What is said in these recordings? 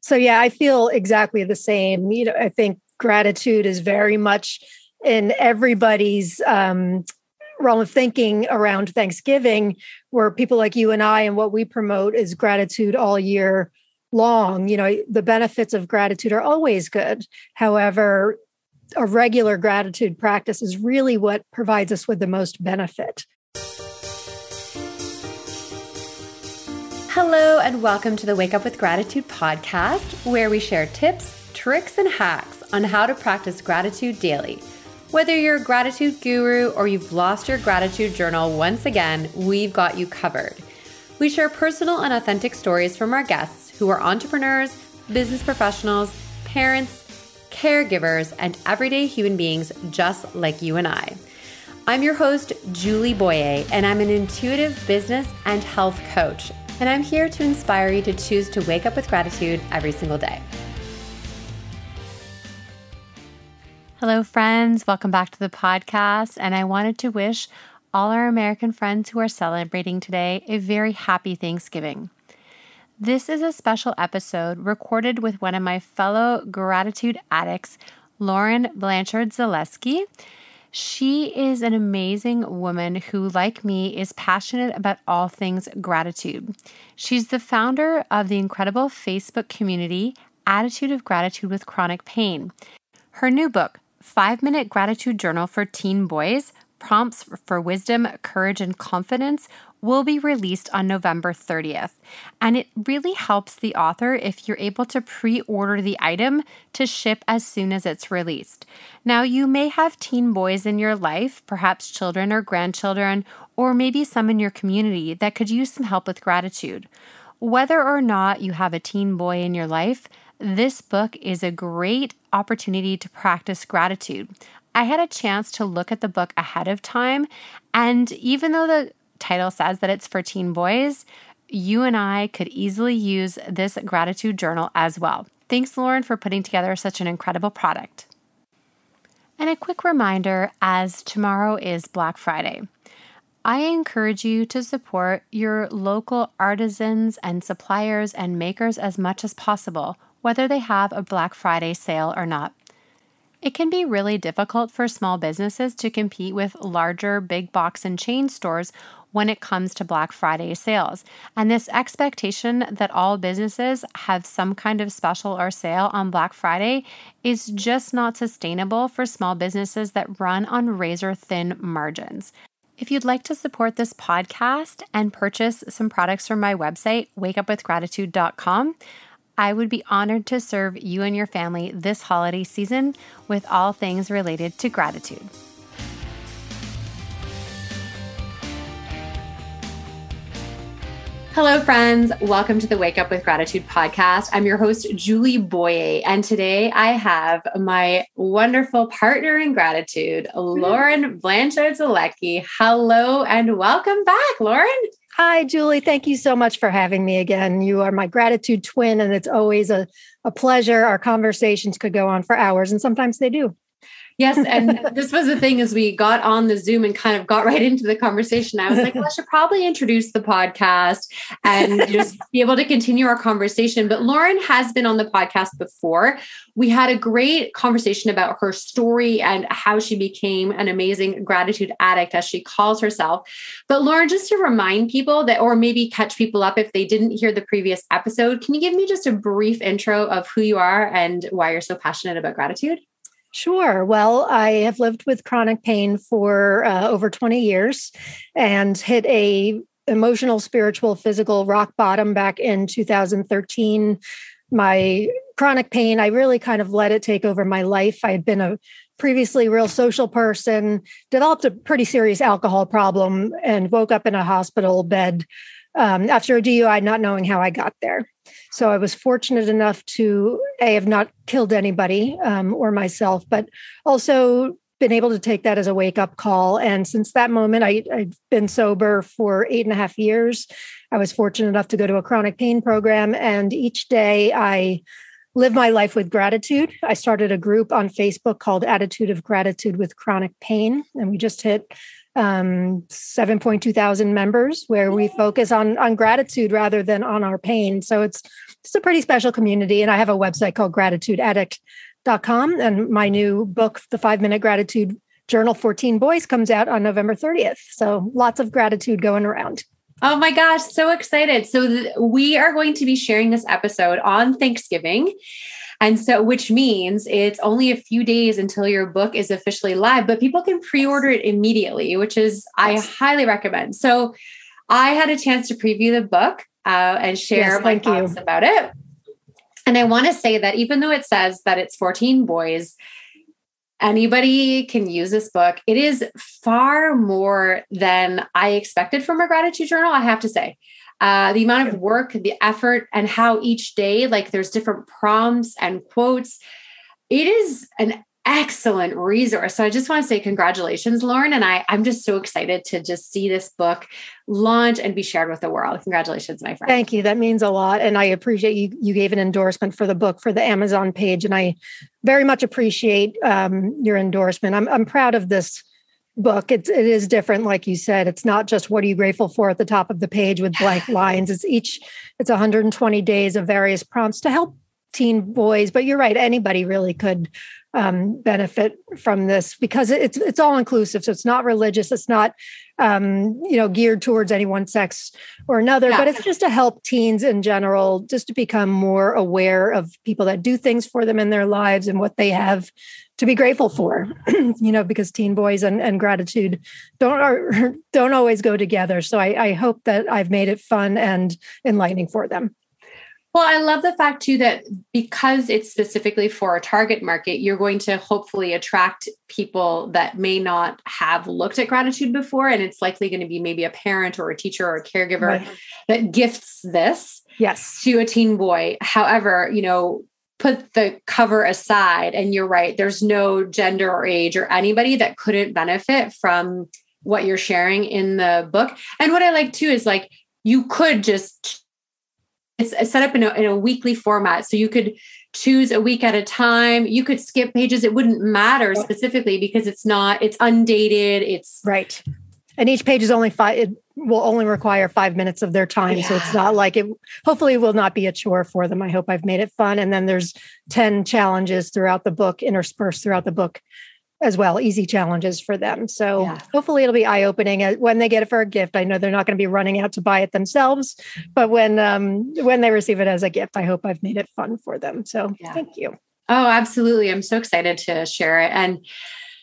So yeah, I feel exactly the same. You know, I think gratitude is very much in everybody's um, realm of thinking around Thanksgiving, where people like you and I and what we promote is gratitude all year long. You know, the benefits of gratitude are always good. However, a regular gratitude practice is really what provides us with the most benefit. Hello, and welcome to the Wake Up with Gratitude podcast, where we share tips, tricks, and hacks on how to practice gratitude daily. Whether you're a gratitude guru or you've lost your gratitude journal once again, we've got you covered. We share personal and authentic stories from our guests who are entrepreneurs, business professionals, parents, caregivers, and everyday human beings just like you and I. I'm your host, Julie Boyer, and I'm an intuitive business and health coach and I'm here to inspire you to choose to wake up with gratitude every single day. Hello, friends. Welcome back to the podcast. And I wanted to wish all our American friends who are celebrating today a very happy Thanksgiving. This is a special episode recorded with one of my fellow gratitude addicts, Lauren Blanchard Zaleski. She is an amazing woman who, like me, is passionate about all things gratitude. She's the founder of the incredible Facebook community, Attitude of Gratitude with Chronic Pain. Her new book, Five Minute Gratitude Journal for Teen Boys Prompts for Wisdom, Courage, and Confidence, will be released on November 30th. And it really helps the author if you're able to pre order the item to ship as soon as it's released. Now, you may have teen boys in your life, perhaps children or grandchildren, or maybe some in your community that could use some help with gratitude. Whether or not you have a teen boy in your life, this book is a great opportunity to practice gratitude. I had a chance to look at the book ahead of time, and even though the title says that it's for teen boys, you and I could easily use this gratitude journal as well. Thanks, Lauren, for putting together such an incredible product. And a quick reminder as tomorrow is Black Friday. I encourage you to support your local artisans and suppliers and makers as much as possible, whether they have a Black Friday sale or not. It can be really difficult for small businesses to compete with larger big box and chain stores when it comes to Black Friday sales. And this expectation that all businesses have some kind of special or sale on Black Friday is just not sustainable for small businesses that run on razor thin margins. If you'd like to support this podcast and purchase some products from my website, wakeupwithgratitude.com, I would be honored to serve you and your family this holiday season with all things related to gratitude. Hello, friends. Welcome to the Wake Up with Gratitude podcast. I'm your host, Julie Boyer. and today I have my wonderful partner in gratitude, mm-hmm. Lauren Blanchard Zaleski. Hello and welcome back, Lauren. Hi, Julie. Thank you so much for having me again. You are my gratitude twin, and it's always a, a pleasure. Our conversations could go on for hours, and sometimes they do. Yes. And this was the thing as we got on the Zoom and kind of got right into the conversation. I was like, well, I should probably introduce the podcast and just be able to continue our conversation. But Lauren has been on the podcast before. We had a great conversation about her story and how she became an amazing gratitude addict, as she calls herself. But Lauren, just to remind people that, or maybe catch people up if they didn't hear the previous episode, can you give me just a brief intro of who you are and why you're so passionate about gratitude? Sure. Well, I have lived with chronic pain for uh, over 20 years and hit a emotional, spiritual, physical rock bottom back in 2013. My chronic pain, I really kind of let it take over my life. I had been a previously real social person, developed a pretty serious alcohol problem, and woke up in a hospital bed um, after a DUI, not knowing how I got there. So I was fortunate enough to a have not killed anybody um, or myself, but also been able to take that as a wake up call. And since that moment, I, I've been sober for eight and a half years. I was fortunate enough to go to a chronic pain program, and each day I live my life with gratitude. I started a group on Facebook called Attitude of Gratitude with Chronic Pain, and we just hit um, 7.2 thousand members where we focus on on gratitude rather than on our pain. So it's it's a pretty special community. And I have a website called gratitudeaddict.com. And my new book, The Five Minute Gratitude Journal for Teen Boys, comes out on November 30th. So lots of gratitude going around. Oh my gosh, so excited. So, th- we are going to be sharing this episode on Thanksgiving. And so, which means it's only a few days until your book is officially live, but people can pre order it immediately, which is, I highly recommend. So, I had a chance to preview the book uh, and share yes, my thoughts you. about it. And I want to say that even though it says that it's 14 boys, anybody can use this book. It is far more than I expected from a gratitude journal, I have to say. Uh, the amount of work, the effort, and how each day, like there's different prompts and quotes. It is an excellent resource. So I just want to say congratulations, Lauren. And I, I'm just so excited to just see this book launch and be shared with the world. Congratulations, my friend. Thank you. That means a lot. And I appreciate you. You gave an endorsement for the book for the Amazon page. And I very much appreciate um, your endorsement. I'm, I'm proud of this book. It's, it is different. Like you said, it's not just what are you grateful for at the top of the page with blank lines. It's each, it's 120 days of various prompts to help teen boys but you're right anybody really could um, benefit from this because it's it's all inclusive. So it's not religious. It's not um, you know geared towards any one sex or another. Yeah. But it's just to help teens in general, just to become more aware of people that do things for them in their lives and what they have to be grateful for. you know, because teen boys and, and gratitude don't are, don't always go together. So I, I hope that I've made it fun and enlightening for them. Well, I love the fact too that because it's specifically for a target market, you're going to hopefully attract people that may not have looked at gratitude before. And it's likely going to be maybe a parent or a teacher or a caregiver right. that gifts this yes. to a teen boy. However, you know, put the cover aside, and you're right, there's no gender or age or anybody that couldn't benefit from what you're sharing in the book. And what I like too is like, you could just it's set up in a, in a weekly format. So you could choose a week at a time. You could skip pages. It wouldn't matter specifically because it's not, it's undated. It's right. And each page is only five, it will only require five minutes of their time. Yeah. So it's not like it, hopefully, it will not be a chore for them. I hope I've made it fun. And then there's 10 challenges throughout the book, interspersed throughout the book as well easy challenges for them so yeah. hopefully it'll be eye-opening uh, when they get it for a gift i know they're not going to be running out to buy it themselves but when um when they receive it as a gift i hope i've made it fun for them so yeah. thank you oh absolutely i'm so excited to share it and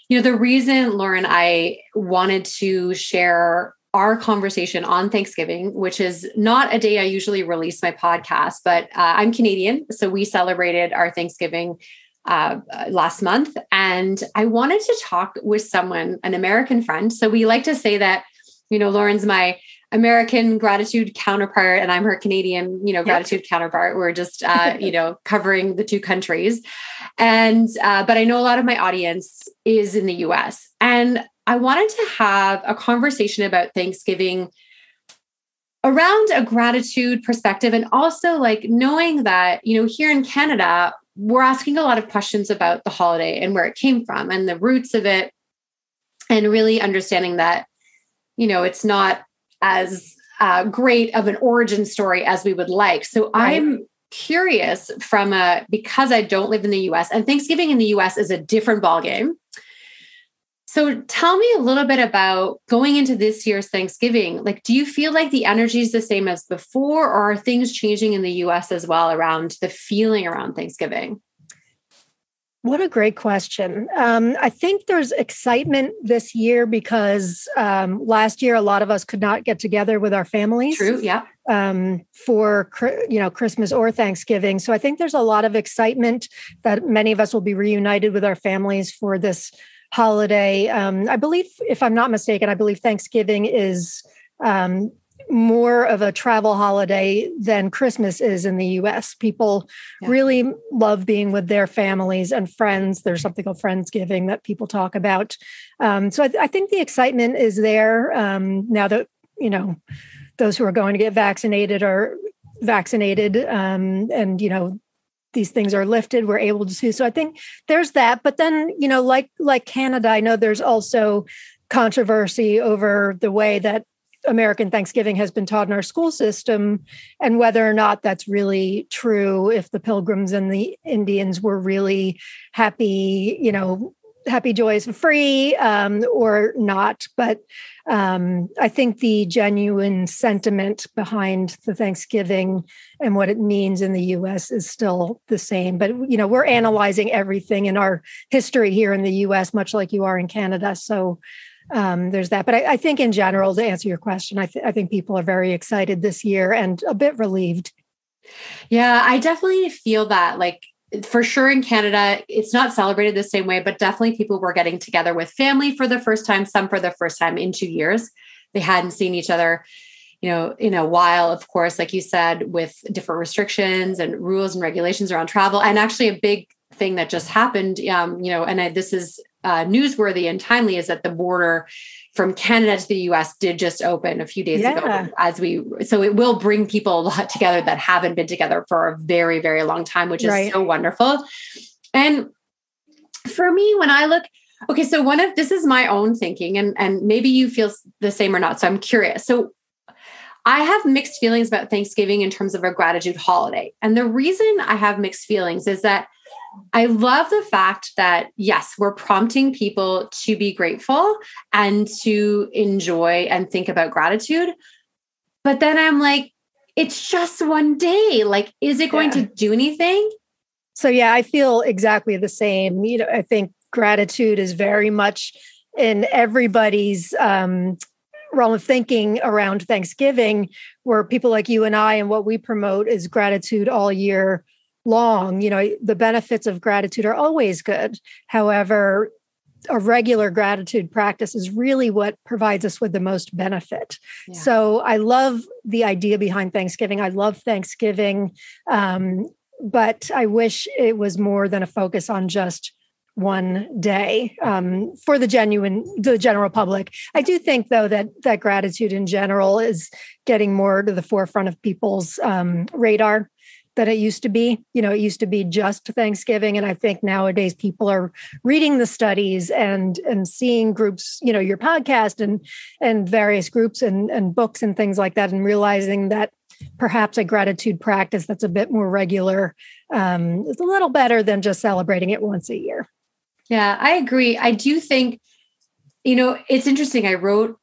you know the reason lauren i wanted to share our conversation on Thanksgiving, which is not a day I usually release my podcast, but uh, I'm Canadian. So we celebrated our Thanksgiving uh, last month. And I wanted to talk with someone, an American friend. So we like to say that, you know, Lauren's my American gratitude counterpart, and I'm her Canadian, you know, gratitude yep. counterpart. We're just, uh, you know, covering the two countries. And, uh, but I know a lot of my audience is in the US. And I wanted to have a conversation about Thanksgiving around a gratitude perspective and also like knowing that you know here in canada we're asking a lot of questions about the holiday and where it came from and the roots of it and really understanding that you know it's not as uh, great of an origin story as we would like so right. i'm curious from a because i don't live in the us and thanksgiving in the us is a different ballgame so tell me a little bit about going into this year's Thanksgiving. Like, do you feel like the energy is the same as before, or are things changing in the US as well around the feeling around Thanksgiving? What a great question. Um, I think there's excitement this year because um, last year a lot of us could not get together with our families. True, yeah. Um, for you know Christmas or Thanksgiving, so I think there's a lot of excitement that many of us will be reunited with our families for this holiday. Um, I believe, if I'm not mistaken, I believe Thanksgiving is um, more of a travel holiday than Christmas is in the US. People yeah. really love being with their families and friends. There's something called Friendsgiving that people talk about. Um, so I, I, think the excitement is there um, now that, you know, those who are going to get vaccinated are vaccinated um, and, you know, these things are lifted we're able to see so i think there's that but then you know like like canada i know there's also controversy over the way that American Thanksgiving has been taught in our school system and whether or not that's really true, if the pilgrims and the Indians were really happy, you know, happy, joyous, and free um, or not. But um, I think the genuine sentiment behind the Thanksgiving and what it means in the US is still the same. But, you know, we're analyzing everything in our history here in the US, much like you are in Canada. So um, there's that. But I, I, think in general, to answer your question, I, th- I think people are very excited this year and a bit relieved. Yeah, I definitely feel that. Like for sure in Canada, it's not celebrated the same way, but definitely people were getting together with family for the first time, some for the first time in two years. They hadn't seen each other, you know, in a while, of course, like you said, with different restrictions and rules and regulations around travel. And actually, a big thing that just happened, um, you know, and I, this is uh, newsworthy and timely is that the border from Canada to the US did just open a few days yeah. ago as we so it will bring people a lot together that haven't been together for a very very long time which is right. so wonderful. And for me when I look okay so one of this is my own thinking and and maybe you feel the same or not so I'm curious. So I have mixed feelings about Thanksgiving in terms of a gratitude holiday. And the reason I have mixed feelings is that I love the fact that, yes, we're prompting people to be grateful and to enjoy and think about gratitude. But then I'm like, it's just one day. Like, is it going yeah. to do anything? So, yeah, I feel exactly the same. You know, I think gratitude is very much in everybody's um, realm of thinking around Thanksgiving, where people like you and I and what we promote is gratitude all year long you know the benefits of gratitude are always good however a regular gratitude practice is really what provides us with the most benefit. Yeah. So I love the idea behind Thanksgiving. I love Thanksgiving, um, but I wish it was more than a focus on just one day um, for the genuine the general public. I do think though that that gratitude in general is getting more to the forefront of people's um, radar that it used to be. You know, it used to be just Thanksgiving, and I think nowadays people are reading the studies and and seeing groups, you know, your podcast and and various groups and and books and things like that, and realizing that perhaps a gratitude practice that's a bit more regular um, is a little better than just celebrating it once a year. Yeah, I agree. I do think, you know, it's interesting. I wrote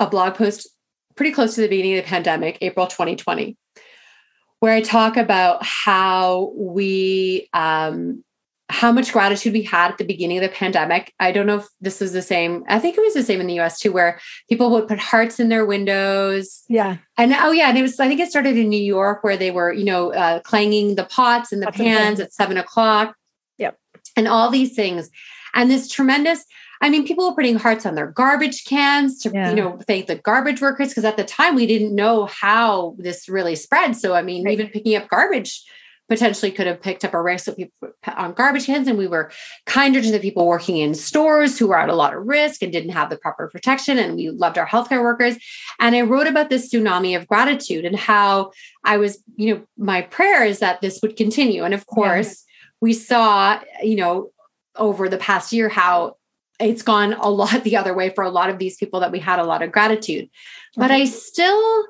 a blog post pretty close to the beginning of the pandemic, April 2020 where I talk about how we, um, how much gratitude we had at the beginning of the pandemic. I don't know if this was the same. I think it was the same in the US too, where people would put hearts in their windows. Yeah. And oh, yeah. And it was, I think it started in New York where they were, you know, uh, clanging the pots and the That's pans at seven o'clock. Yep. And all these things. And this tremendous, I mean, people were putting hearts on their garbage cans to, yeah. you know, thank the garbage workers because at the time we didn't know how this really spread. So, I mean, right. even picking up garbage potentially could have picked up a risk of people on garbage cans, and we were kinder to the people working in stores who were at a lot of risk and didn't have the proper protection. And we loved our healthcare workers. And I wrote about this tsunami of gratitude and how I was, you know, my prayer is that this would continue. And of course, yeah. we saw, you know, over the past year how it's gone a lot the other way for a lot of these people that we had a lot of gratitude. Mm-hmm. But I still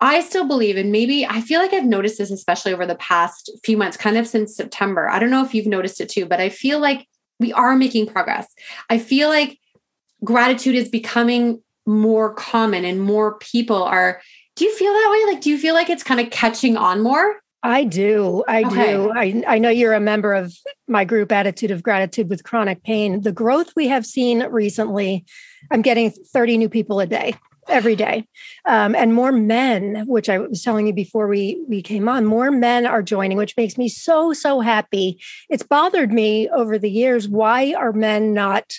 I still believe and maybe I feel like I've noticed this especially over the past few months kind of since September. I don't know if you've noticed it too, but I feel like we are making progress. I feel like gratitude is becoming more common and more people are do you feel that way? Like do you feel like it's kind of catching on more? I do. I okay. do. I, I know you're a member of my group, Attitude of Gratitude with Chronic Pain. The growth we have seen recently, I'm getting 30 new people a day, every day. Um, and more men, which I was telling you before we, we came on, more men are joining, which makes me so, so happy. It's bothered me over the years. Why are men not?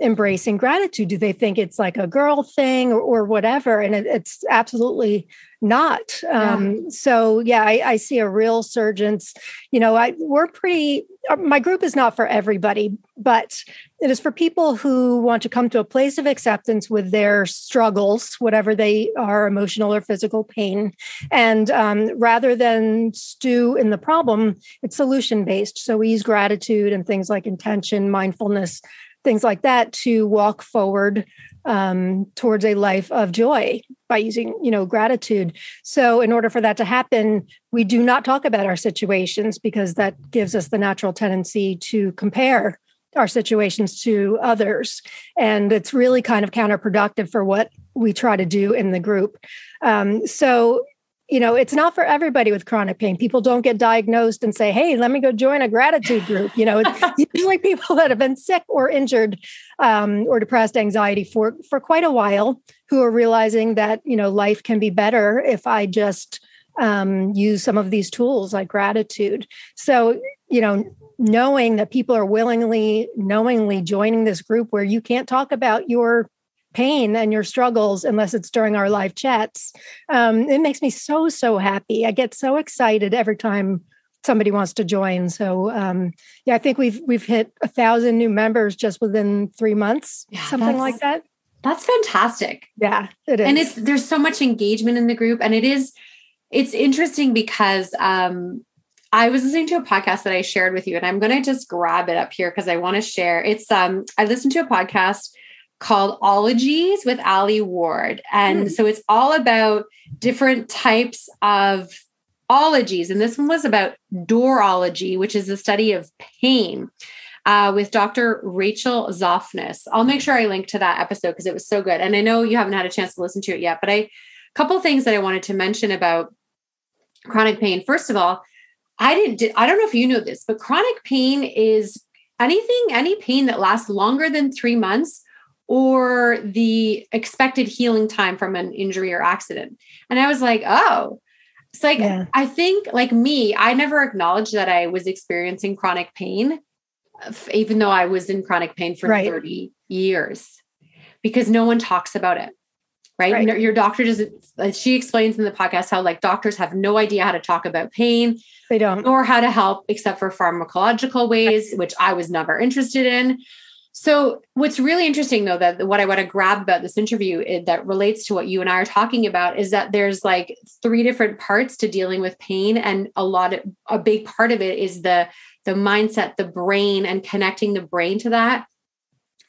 Embracing gratitude? Do they think it's like a girl thing or, or whatever? And it, it's absolutely not. Yeah. Um, so yeah, I, I, see a real surgence. You know, I we're pretty. Uh, my group is not for everybody, but it is for people who want to come to a place of acceptance with their struggles, whatever they are, emotional or physical pain, and um, rather than stew in the problem, it's solution based. So we use gratitude and things like intention, mindfulness things like that to walk forward um, towards a life of joy by using you know gratitude. So in order for that to happen we do not talk about our situations because that gives us the natural tendency to compare our situations to others. And it's really kind of counterproductive for what we try to do in the group. Um, so you know, it's not for everybody with chronic pain. People don't get diagnosed and say, hey, let me go join a gratitude group. You know, it's usually people that have been sick or injured um, or depressed anxiety for, for quite a while who are realizing that, you know, life can be better if I just um, use some of these tools like gratitude. So, you know, knowing that people are willingly, knowingly joining this group where you can't talk about your pain and your struggles unless it's during our live chats. Um, it makes me so, so happy. I get so excited every time somebody wants to join. So um, yeah, I think we've we've hit a thousand new members just within three months, yeah, something like that. That's fantastic. Yeah, it is. And it's there's so much engagement in the group. And it is it's interesting because um I was listening to a podcast that I shared with you, and I'm gonna just grab it up here because I want to share. It's um I listened to a podcast called Ologies with Alie Ward. And mm. so it's all about different types of ologies. And this one was about dolorology, which is the study of pain. Uh, with Dr. Rachel Zoffness. I'll make sure I link to that episode because it was so good. And I know you haven't had a chance to listen to it yet, but I, a couple things that I wanted to mention about chronic pain. First of all, I didn't, I don't know if you know this, but chronic pain is anything, any pain that lasts longer than three months or the expected healing time from an injury or accident. And I was like, oh, it's like, yeah. I think, like me, I never acknowledged that I was experiencing chronic pain, even though I was in chronic pain for right. 30 years, because no one talks about it. Right? right. Your doctor doesn't, she explains in the podcast how like doctors have no idea how to talk about pain. They don't. Or how to help except for pharmacological ways, which I was never interested in. So, what's really interesting though, that what I want to grab about this interview is, that relates to what you and I are talking about is that there's like three different parts to dealing with pain, and a lot of a big part of it is the the mindset, the brain, and connecting the brain to that,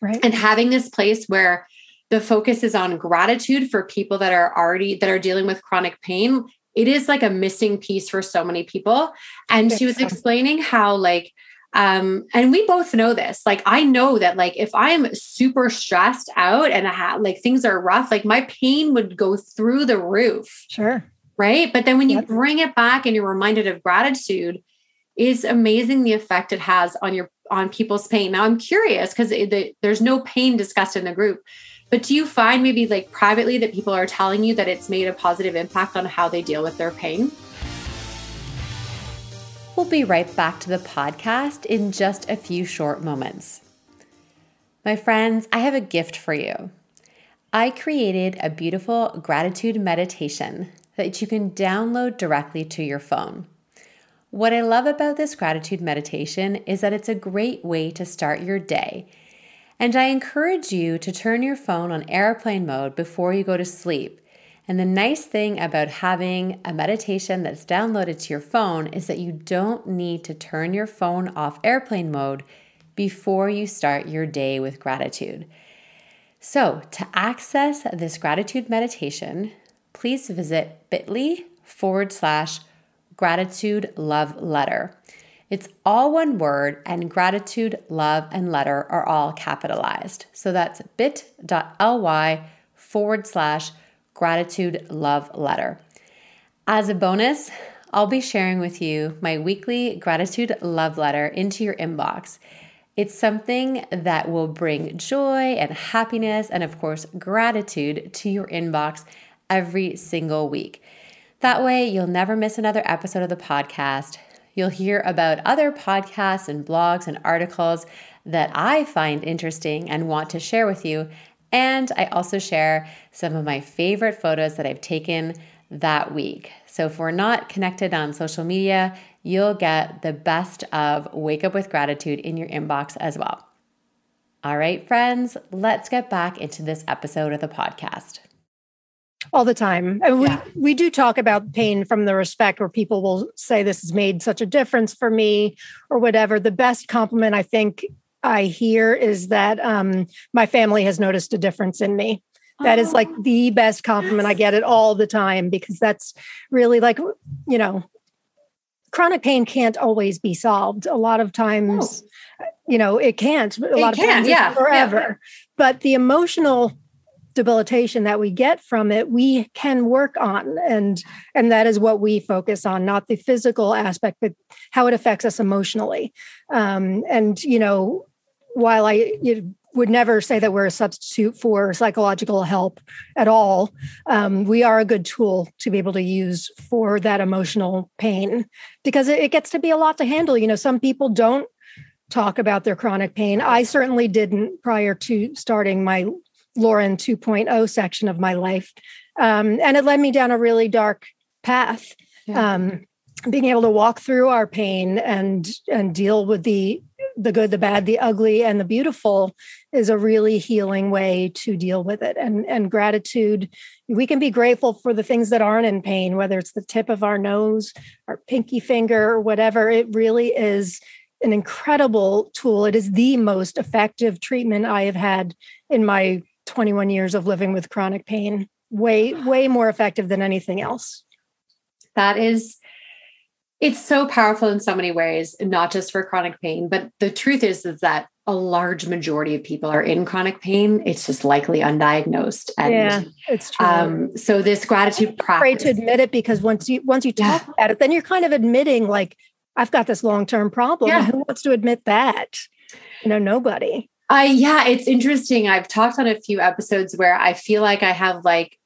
right? And having this place where the focus is on gratitude for people that are already that are dealing with chronic pain. It is like a missing piece for so many people. And she was explaining how like um and we both know this. Like i know that like if i'm super stressed out and I have, like things are rough like my pain would go through the roof. Sure. Right? But then when you bring it back and you're reminded of gratitude is amazing the effect it has on your on people's pain. Now i'm curious because the, there's no pain discussed in the group but do you find maybe like privately that people are telling you that it's made a positive impact on how they deal with their pain We'll be right back to the podcast in just a few short moments. My friends, I have a gift for you. I created a beautiful gratitude meditation that you can download directly to your phone. What I love about this gratitude meditation is that it's a great way to start your day. And I encourage you to turn your phone on airplane mode before you go to sleep and the nice thing about having a meditation that's downloaded to your phone is that you don't need to turn your phone off airplane mode before you start your day with gratitude. So, to access this gratitude meditation, please visit bit.ly forward slash gratitude love letter. It's all one word, and gratitude, love, and letter are all capitalized. So that's bit.ly forward slash gratitude love letter. As a bonus, I'll be sharing with you my weekly gratitude love letter into your inbox. It's something that will bring joy and happiness, and of course, gratitude to your inbox every single week. That way, you'll never miss another episode of the podcast. You'll hear about other podcasts and blogs and articles that I find interesting and want to share with you. And I also share some of my favorite photos that I've taken that week. So if we're not connected on social media, you'll get the best of Wake Up with Gratitude in your inbox as well. All right, friends, let's get back into this episode of the podcast. All the time. And we, we do talk about pain from the respect where people will say, This has made such a difference for me, or whatever. The best compliment I think I hear is that um, my family has noticed a difference in me. That is like Oh. the best compliment. I get it all the time because that's really like, you know, chronic pain can't always be solved. A lot of times, you know, it can't. A lot of can, times it's yeah, yeah. forever. But the emotional debilitation that we get from it, we can work on. And and that is what we focus on, not the physical aspect, but how it affects us emotionally. Um, and you know, while I you would never say that we're a substitute for psychological help at all, um, we are a good tool to be able to use for that emotional pain because it, it gets to be a lot to handle. You know, some people don't talk about their chronic pain. I certainly didn't prior to starting my Lauren 2.0 section of my life. Um, and it led me down a really dark path. Yeah. Um, being able to walk through our pain and and deal with the the good, the bad, the ugly, and the beautiful is a really healing way to deal with it. And and gratitude, we can be grateful for the things that aren't in pain, whether it's the tip of our nose, our pinky finger, or whatever. It really is an incredible tool. It is the most effective treatment I have had in my 21 years of living with chronic pain. Way, way more effective than anything else. that is it's so powerful in so many ways not just for chronic pain but the truth is is that a large majority of people are in chronic pain it's just likely undiagnosed and yeah, it's true. um so this gratitude afraid practice to admit it because once you once you talk Yeah. about it, then you're kind of admitting like I've got this long term problem. Yeah. Who wants to admit that? You know, nobody. I yeah, it's interesting. I've talked on a few episodes where I feel like I have like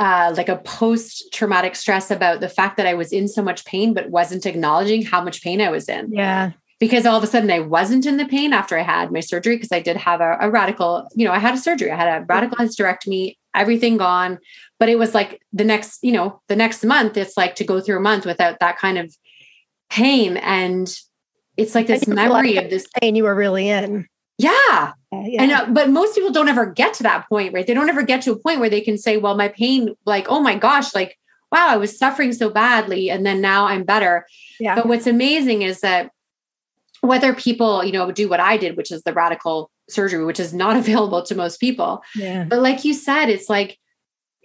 uh like a post traumatic stress about the fact that I was in so much pain but wasn't acknowledging how much pain I was in. Yeah, Because all of a sudden I wasn't in the pain after I had my surgery because I did have a, a radical, you know, I had a surgery. I had a radical hysterectomy, everything gone, but it was like the next, you know, the next month it's like to go through a month without that kind of pain and it's like this And you feel like memory of this pain you were really in. Yeah Yeah, yeah. I know, but most people don't ever get to that point, right? They don't ever get to a point where they can say, well, my pain, like, oh my gosh, like, wow, I was suffering so badly. And then now I'm better. yeah. But what's amazing is that whether people, you know, do what I did, which is the radical surgery, which is not available to most people. yeah. But like you said, it's like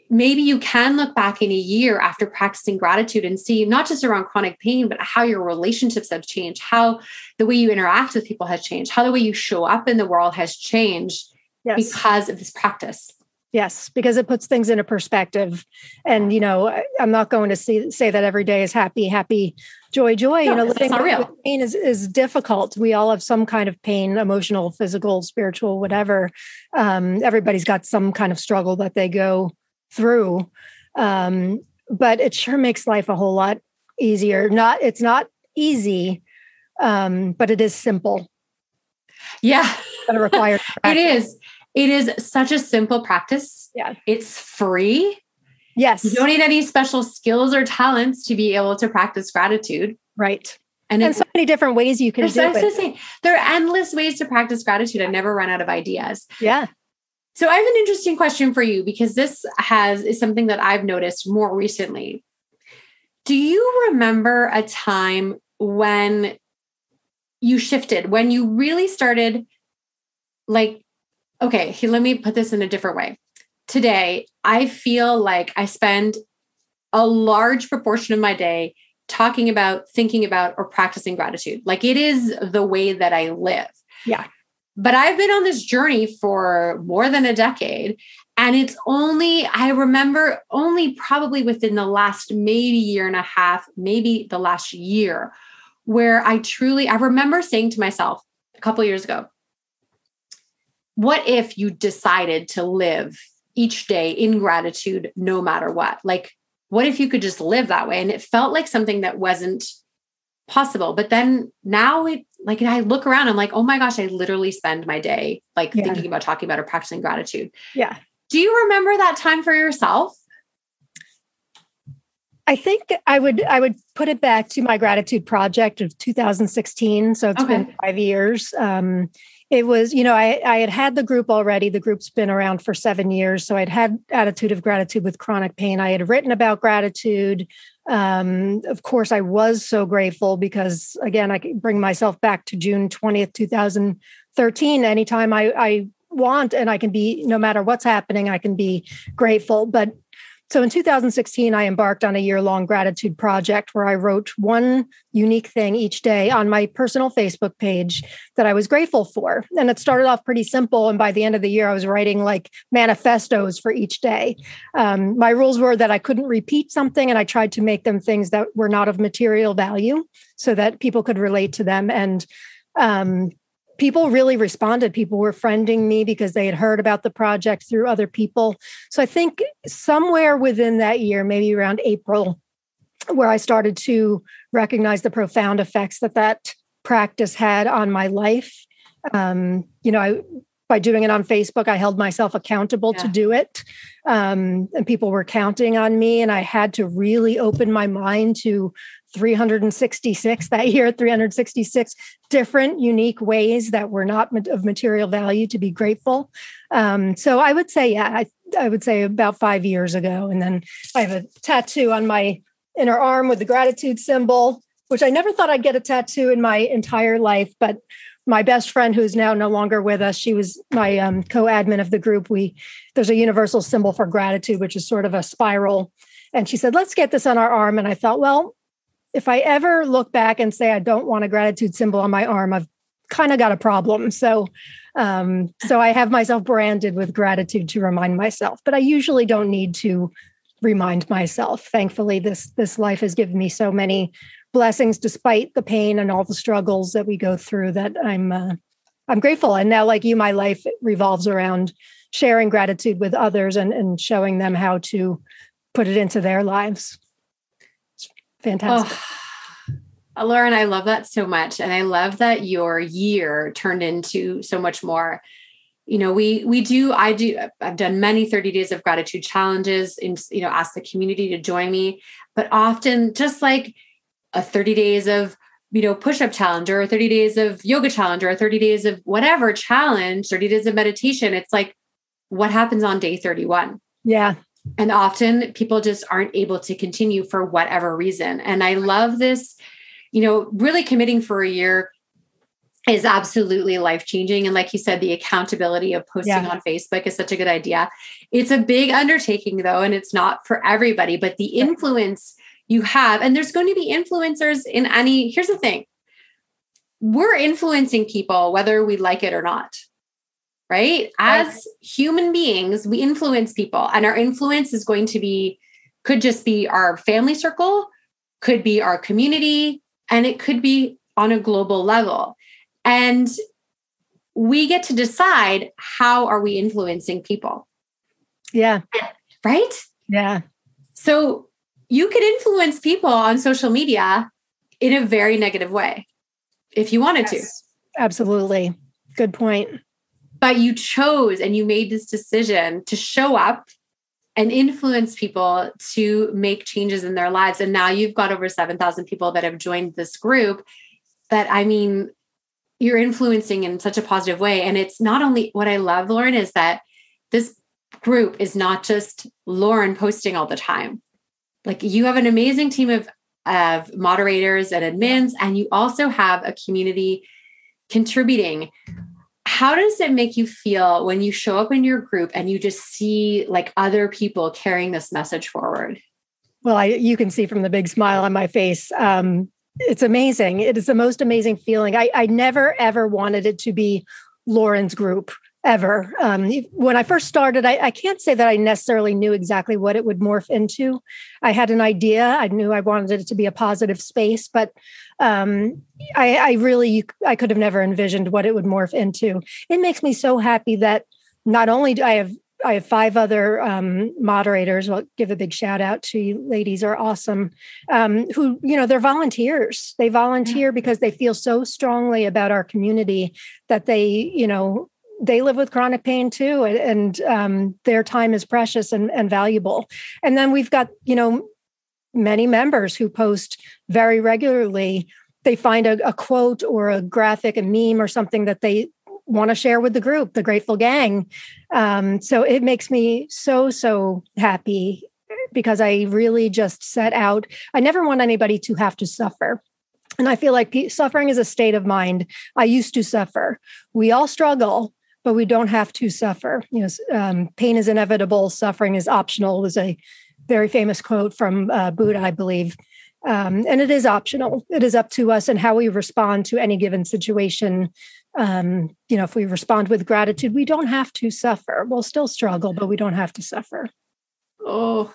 maybe you can look back in a year after practicing gratitude and see not just around chronic pain, but how your relationships have changed, how the way you interact with people has changed, how the way you show up in the world has changed Yes. because of this practice. Yes, because it puts things into perspective. And, you know, I'm not going to see, say that every day is happy, happy, joy, joy. No, you know, living with pain is, is difficult. We all have some kind of pain, emotional, physical, spiritual, whatever. Um, everybody's got some kind of struggle that they go through. Um, but it sure makes life a whole lot easier. Not, it's not easy, um, but it is simple. Yeah, it requires it is. It is such a simple practice. Yeah. It's free. Yes. You don't need any special skills or talents to be able to practice gratitude. right. And, And so many different ways you can do it. there are endless ways to practice gratitude. I never run out of ideas. Yeah. So I have an interesting question for you because this has is something that I've noticed more recently. Do you remember a time when you shifted, when you really started like okay, let me put this in a different way. Today, I feel like I spend a large proportion of my day talking about, thinking about, or practicing gratitude. Like it is the way that I live. Yeah. But I've been on this journey for more than a decade. And it's only, I remember only probably within the last maybe year and a half, maybe the last year, where I truly, I remember saying to myself a couple years ago, what if you decided to live each day in gratitude no matter what? Like, what if you could just live that way? And it felt like something that wasn't possible. But then now it like and I look around, I'm like, oh my gosh, I literally spend my day like Yeah. thinking about talking about or practicing gratitude. Yeah. Do you remember that time for yourself? I think I would I would put it back to my gratitude project of 2016. So it's okay. been five years. Um, it was, you know, I, I had had the group already. The group's been around for seven years. So I'd had attitude of gratitude with chronic pain. I had written about gratitude. Um, of course, I was so grateful because, again, I can bring myself back to June 20th, 2013. Anytime I, I want and I can be, no matter what's happening, I can be grateful. But so in 2016, I embarked on a year long gratitude project where I wrote one unique thing each day on my personal Facebook page that I was grateful for. And it started off pretty simple. And by the end of the year, I was writing like manifestos for each day. Um, my rules were that I couldn't repeat something, and I tried to make them things that were not of material value so that people could relate to them. And um, people really responded. People were friending me because they had heard about the project through other people. So I think somewhere within that year, maybe around April, where I started to recognize the profound effects that that practice had on my life. Um, you know, I, by doing it on Facebook, I held myself accountable yeah. to do it. Um, and people were counting on me. And I had to really open my mind to 366 that year 366 different unique ways that were not of material value to be grateful. Um, so i would say yeah I, I would say about five years ago and then i have a tattoo on my inner arm with the gratitude symbol which i never thought i'd get a tattoo in my entire life but my best friend who's now no longer with us she was my um, co-admin of the group. We there's a universal symbol for gratitude which is sort of a spiral. And she said let's get this on our arm. And i thought well if I ever look back and say I don't want a gratitude symbol on my arm, I've kind of got a problem. So, um, so I have myself branded with gratitude to remind myself, but I usually don't need to remind myself. Thankfully, this this life has given me so many blessings, despite the pain and all the struggles that we go through. That I'm uh, I'm grateful. And now, like you, my life revolves around sharing gratitude with others and and showing them how to put it into their lives. Fantastic. Oh, Lauren, I love that so much. And I love that your year turned into so much more. You know, we we do, I do, I've done many 30 days of gratitude challenges and you know, ask the community to join me. But often just like a 30 days of you know, push-up challenge or 30 days of yoga challenge or 30 days of whatever challenge, 30 days of meditation. It's like what happens on day 31? Yeah. And often people just aren't able to continue for whatever reason. And I love this, you know, really committing for a year is absolutely life changing. And like you said, the accountability of posting yeah. on Facebook is such a good idea. It's a big undertaking, though, and it's not for everybody, but the influence you have, and there's going to be influencers in any, here's the thing we're influencing people whether we like it or not right? As human beings, we influence people, and our influence is going to be, could just be our family circle, could be our community, and it could be on a global level. And we get to decide how are we influencing people. Yeah. Right? Yeah. So you could influence people on social media in a very negative way if you wanted yes, to. Absolutely. Good point but you chose and you made this decision to show up and influence people to make changes in their lives. And now you've got over 7,000 people that have joined this group that I mean, you're influencing in such a positive way. And it's not only what I love, Lauren, is that this group is not just Lauren posting all the time. Like you have an amazing team of, of moderators and admins, and you also have a community contributing how does it make you feel when you show up in your group and you just see like other people carrying this message forward? Well I, you can see from the big smile on my face um, it's amazing. It is the most amazing feeling. I, I never ever wanted it to be lauren's group ever. Um, when I first started, I, I, can't say that I necessarily knew exactly what it would morph into. I had an idea. I knew I wanted it to be a positive space, but um, I, I really I could have never envisioned what it would morph into. It makes me so happy that not only do I have I have five other um, moderators. I'll give a big shout out to you. Ladies are awesome. Um, who you know they're volunteers. They volunteer because they feel so strongly about our community that they you know they live with chronic pain too and um, their time is precious and, and valuable and then we've got you know many members who post very regularly. They find a, a quote or a graphic, a meme, or something that they want to share with the group, the Grateful Gang. Um, so it makes me so, so happy because I really just set out. I never want anybody to have to suffer. And I feel like suffering is a state of mind. I used to suffer. We all struggle, but we don't have to suffer. You know, um, pain is inevitable, suffering is optional. Was a very famous quote from uh, Buddha, I believe. Um, and it is optional. It is up to us and how we respond to any given situation. Um, you know, if we respond with gratitude, we don't have to suffer. We'll still struggle, but we don't have to suffer. Oh,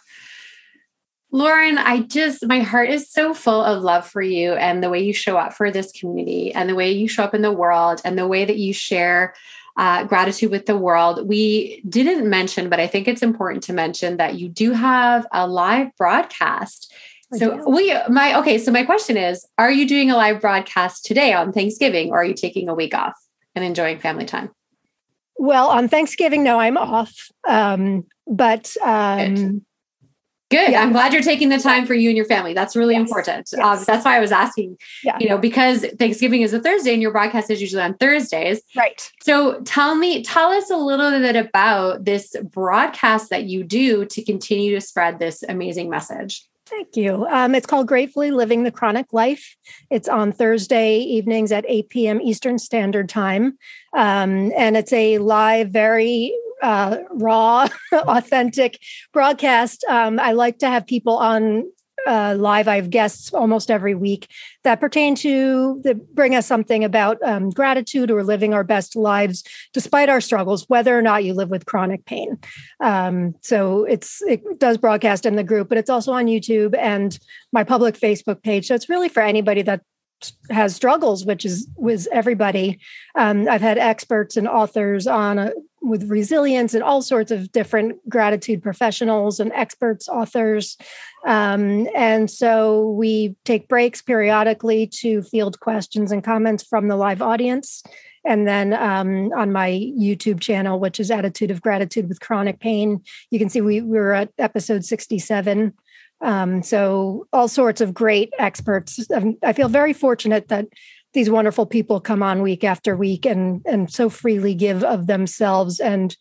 Lauren, I just, my heart is so full of love for you and the way you show up for this community and the way you show up in the world and the way that you share uh, gratitude with the world. We didn't mention, but I think it's important to mention that you do have a live broadcast. So we my okay, so my question is, are you doing a live broadcast today on Thanksgiving or are you taking a week off and enjoying family time? Well, on Thanksgiving, no, I'm off. Um, but um, Good. Yeah. I'm glad you're taking the time for you and your family. That's really yes. important. Yes. Um, that's why I was asking, yeah. you know, because Thanksgiving is a Thursday and your broadcast is usually on Thursdays. Right. So tell me, tell us a little bit about this broadcast that you do to continue to spread this amazing message. Thank you. Um, it's called Gratefully Living the Chronic Life. It's on Thursday evenings at 8 p.m. Eastern Standard Time. Um, and it's a live, very uh, raw, authentic broadcast. Um, I like to have people on uh, live. I have guests almost every week that pertain to that bring us something about um, gratitude or living our best lives despite our struggles, whether or not you live with chronic pain. Um, so it's it does broadcast in the group, but it's also on YouTube and my public Facebook page. So it's really for anybody that has struggles, which is with everybody. Um, I've had experts and authors on a, with resilience and all sorts of different gratitude professionals and experts, authors. Um, and so we take breaks periodically to field questions and comments from the live audience. And then um, on my YouTube channel, which is Attitude of Gratitude with Chronic Pain, you can see we, we were at episode 67. Um, so all sorts of great experts. I feel very fortunate that these wonderful people come on week after week and and so freely give of themselves and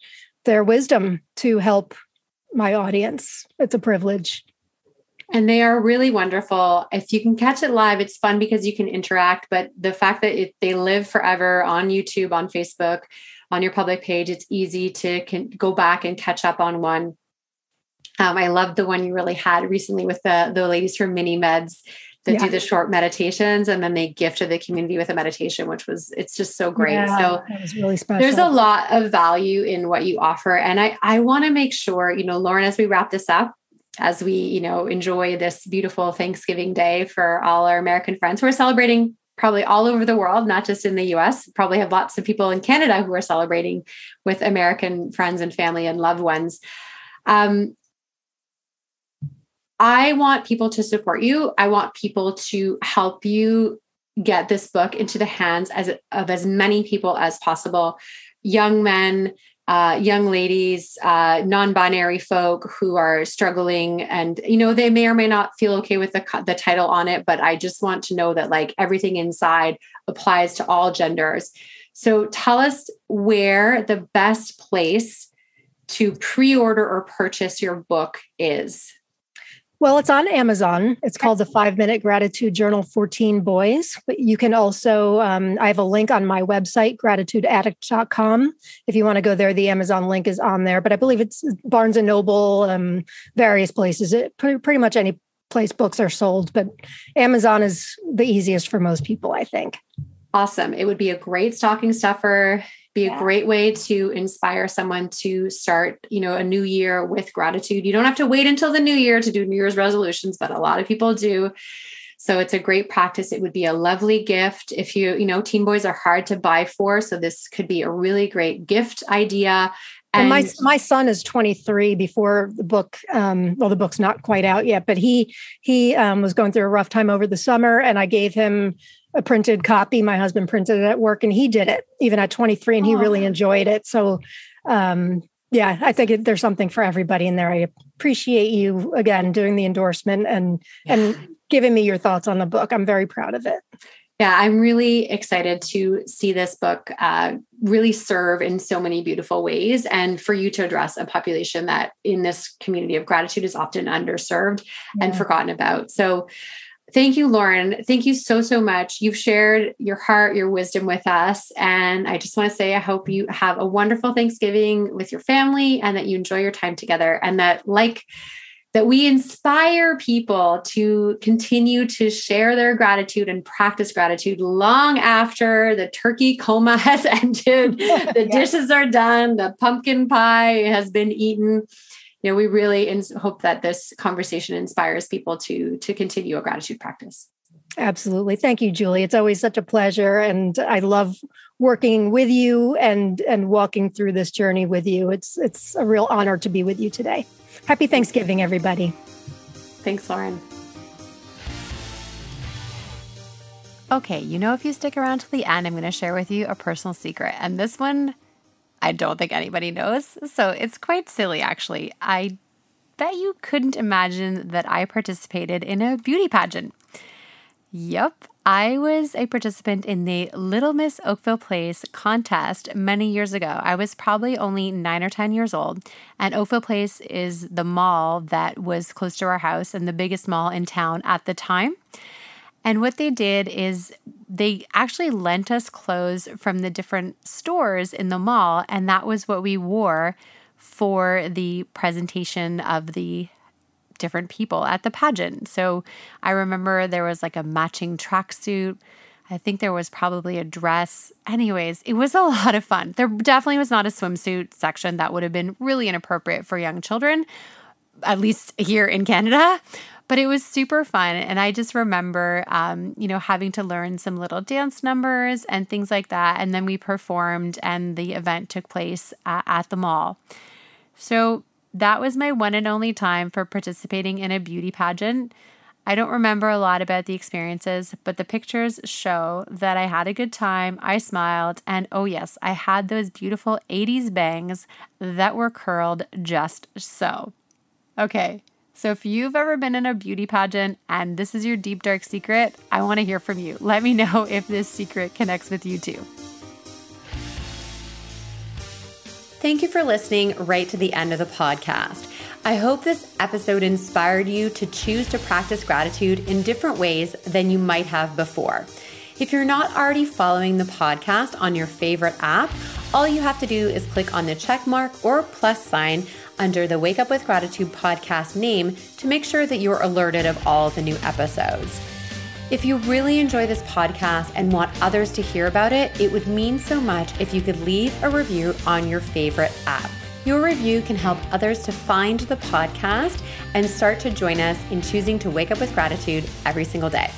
their wisdom to help my audience. It's a privilege. And they are really wonderful. If you can catch it live, it's fun because you can interact. But the fact that it, they live forever on YouTube, on Facebook, on your public page, it's easy to can go back and catch up on one. Um, I love the one you really had recently with the the ladies from Mini Meds that yeah. do the short meditations and then they gifted the community with a meditation, which was it's just so great. Yeah, so that was really special. There's a lot of value in what you offer. And I I want to make sure, you know, Lauren, as we wrap this up, as we, you know, enjoy this beautiful Thanksgiving day for all our American friends who are celebrating probably all over the world, not just in the US. Probably have lots of people in Canada who are celebrating with American friends and family and loved ones. Um, I want people to support you. I want people to help you get this book into the hands as, of as many people as possible young men, uh, young ladies, uh, non-binary folk who are struggling, and you know they may or may not feel okay with the the title on it, but I just want to know that like everything inside applies to all genders. So tell us where the best place to pre-order or purchase your book is. Well, it's on Amazon. It's called the Five Minute Gratitude Journal for Teen Boys. But you can also, um, I have a link on my website, gratitudeaddict.com. If you want to go there, the Amazon link is on there. But I believe it's Barnes and Noble, um, various places. It, pretty, pretty much any place books are sold, but Amazon is the easiest for most people, I think. Awesome. It would be a great stocking stuffer be a great way to inspire someone to start you know a new year with gratitude. You don't have to wait until the new year to do new year's resolutions but a lot of people do. So it's a great practice. It would be a lovely gift if you you know teen boys are hard to buy for. So this could be a really great gift idea. And, and my my son is 23 before the book um, well the book's not quite out yet but he he um, was going through a rough time over the summer and i gave him a printed copy. My husband printed it at work and he did it even at 23 and he really enjoyed it. So, um, yeah, I think it, there's something for everybody in there. I appreciate you again doing the endorsement and and giving me your thoughts on the book. I'm very proud of it. Yeah, I'm really excited to see this book uh, really serve in so many beautiful ways and for you to address a population that in this community of gratitude is often underserved yeah. and forgotten about. So, thank you, Lauren. Thank you so, so much. You've shared your heart, your wisdom with us. And I just want to say, I hope you have a wonderful Thanksgiving with your family and that you enjoy your time together and that, like, that we inspire people to continue to share their gratitude and practice gratitude long after the turkey coma has ended, the yes. dishes are done, the pumpkin pie has been eaten. You know, we really ins- hope that this conversation inspires people to to continue a gratitude practice. Absolutely. Thank you, Julie. It's always such a pleasure and I love working with you and and walking through this journey with you. It's it's a real honor to be with you today. Happy Thanksgiving, everybody. Thanks, Lauren. Okay, you know, if you stick around to the end, I'm going to share with you a personal secret. And this one, I don't think anybody knows. So it's quite silly, actually. I bet you couldn't imagine that I participated in a beauty pageant. Yep, I was a participant in the Little Miss Oakville Place contest many years ago. I was probably only nine or 10 years old, and Oakville Place is the mall that was close to our house and the biggest mall in town at the time. And what they did is they actually lent us clothes from the different stores in the mall, and that was what we wore for the presentation of the different people at the pageant. So I remember there was like a matching tracksuit. I think there was probably a dress. Anyways, it was a lot of fun. There definitely was not a swimsuit section that would have been really inappropriate for young children, at least here in Canada. But it was super fun. And I just remember, um, you know, having to learn some little dance numbers and things like that. And then we performed, and the event took place at, at the mall. So that was my one and only time for participating in a beauty pageant. I don't remember a lot about the experiences, but the pictures show that I had a good time, I smiled, and oh, yes, I had those beautiful 80s bangs that were curled just so. Okay, so if you've ever been in a beauty pageant and this is your deep, dark secret, I want to hear from you. Let me know if this secret connects with you too. Thank you for listening right to the end of the podcast. I hope this episode inspired you to choose to practice gratitude in different ways than you might have before. If you're not already following the podcast on your favorite app, all you have to do is click on the check mark or plus sign under the Wake Up with Gratitude podcast name to make sure that you're alerted of all the new episodes. If you really enjoy this podcast and want others to hear about it, it would mean so much if you could leave a review on your favorite app. Your review can help others to find the podcast and start to join us in choosing to wake up with gratitude every single day.